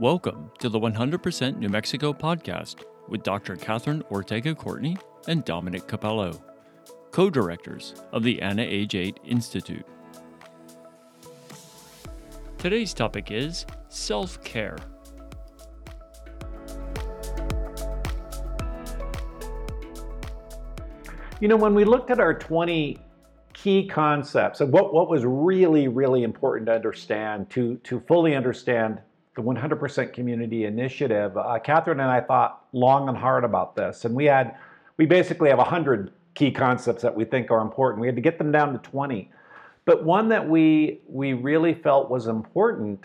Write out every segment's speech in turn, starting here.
Welcome to the 100% New Mexico podcast with Dr. Catherine Ortega Courtney and Dominic Cappello, co directors of the Anna Age 8 Institute. Today's topic is self care. You know, when we looked at our 20 key concepts of what, what was really, really important to understand, to, to fully understand the 100% community initiative, uh, Catherine and I thought long and hard about this. And we had, we basically have 100 key concepts that we think are important. We had to get them down to 20. But one that we, we really felt was important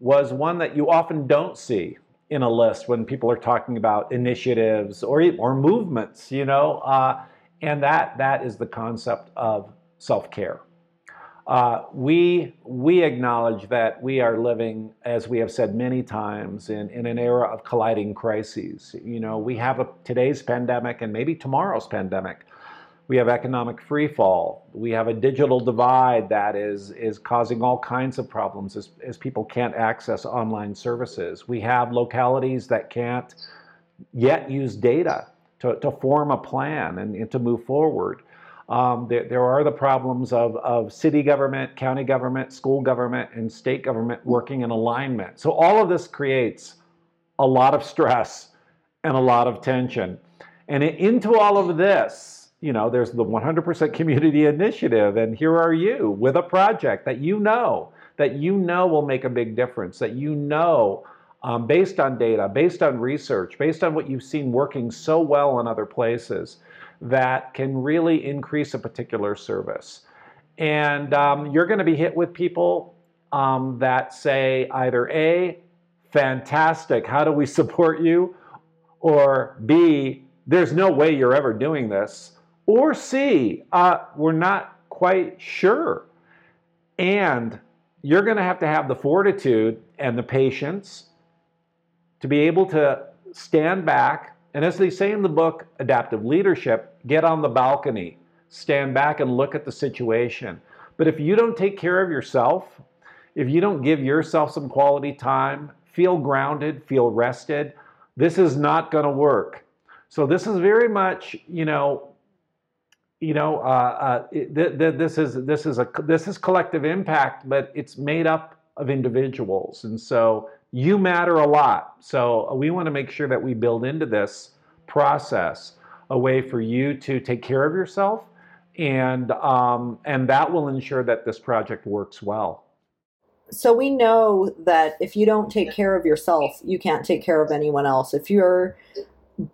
was one that you often don't see in a list when people are talking about initiatives or, or movements, you know. Uh, and that, that is the concept of self-care. Uh, we, we acknowledge that we are living, as we have said many times, in, in an era of colliding crises. You know, we have a, today's pandemic and maybe tomorrow's pandemic. We have economic freefall. We have a digital divide that is, is causing all kinds of problems as, as people can't access online services. We have localities that can't yet use data to, to form a plan and, and to move forward. Um, there, there, are the problems of, of city government, county government, school government, and state government working in alignment. So all of this creates a lot of stress and a lot of tension. And into all of this, you know, there's the 100% community initiative, and here are you with a project that you know, that you know will make a big difference, that you know um, based on data, based on research, based on what you've seen working so well in other places, that can really increase a particular service. And um, you're going to be hit with people um, that say either A, fantastic, how do we support you? Or B, there's no way you're ever doing this. Or C, uh, we're not quite sure. And you're going to have to have the fortitude and the patience to be able to stand back, and as they say in the book, Adaptive Leadership, get on the balcony, stand back and look at the situation. But if you don't take care of yourself, if you don't give yourself some quality time, feel grounded, feel rested, this is not going to work. So this is very much, you know, you know, uh, uh, th- th- this is this is a this is collective impact, but it's made up of individuals, and so you matter a lot. So uh, we want to make sure that we build into this process a way for you to take care of yourself, and um, and that will ensure that this project works well. So we know that if you don't take care of yourself, you can't take care of anyone else. If your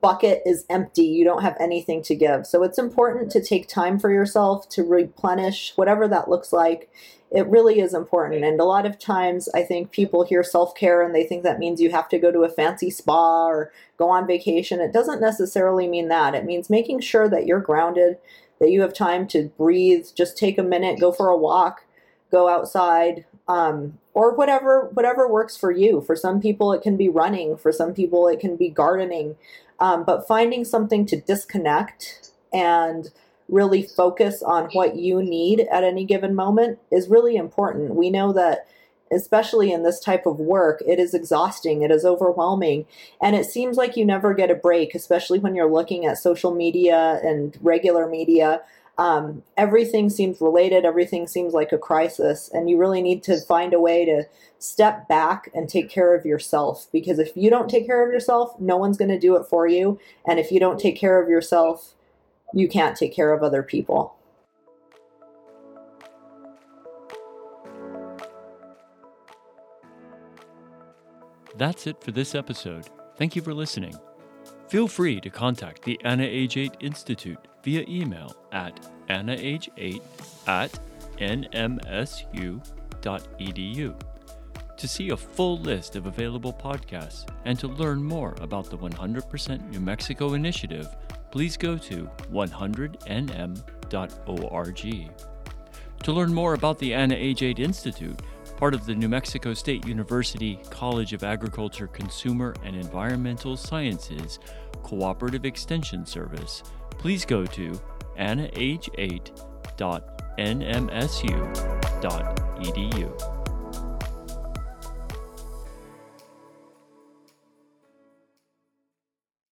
bucket is empty, you don't have anything to give. So it's important to take time for yourself to replenish whatever that looks like it really is important. And a lot of times, I think people hear self care and they think that means you have to go to a fancy spa or go on vacation. It doesn't necessarily mean that. It means making sure that you're grounded, that you have time to breathe, just take a minute, go for a walk, go outside, um, or whatever whatever works for you. For some people, it can be running. For some people, it can be gardening. Um, but finding something to disconnect and really focus on what you need at any given moment is really important. We know that especially in this type of work, it is exhausting, it is overwhelming, and it seems like you never get a break, especially when you're looking at social media and regular media. Um, everything seems related, everything seems like a crisis, and you really need to find a way to step back and take care of yourself because if you don't take care of yourself, no one's going to do it for you, and if you don't take care of yourself, you can't take care of other people. That's it for this episode. Thank you for listening. Feel free to contact the Anna Age 8 Institute via email at annah8 at nmsu.edu to see a full list of available podcasts and to learn more about the 100% New Mexico initiative please go to 100nm.org. To learn more about the Anna Age 8 Institute, part of the New Mexico State University College of Agriculture Consumer and Environmental Sciences Cooperative Extension Service, please go to annah8.nmsu.edu.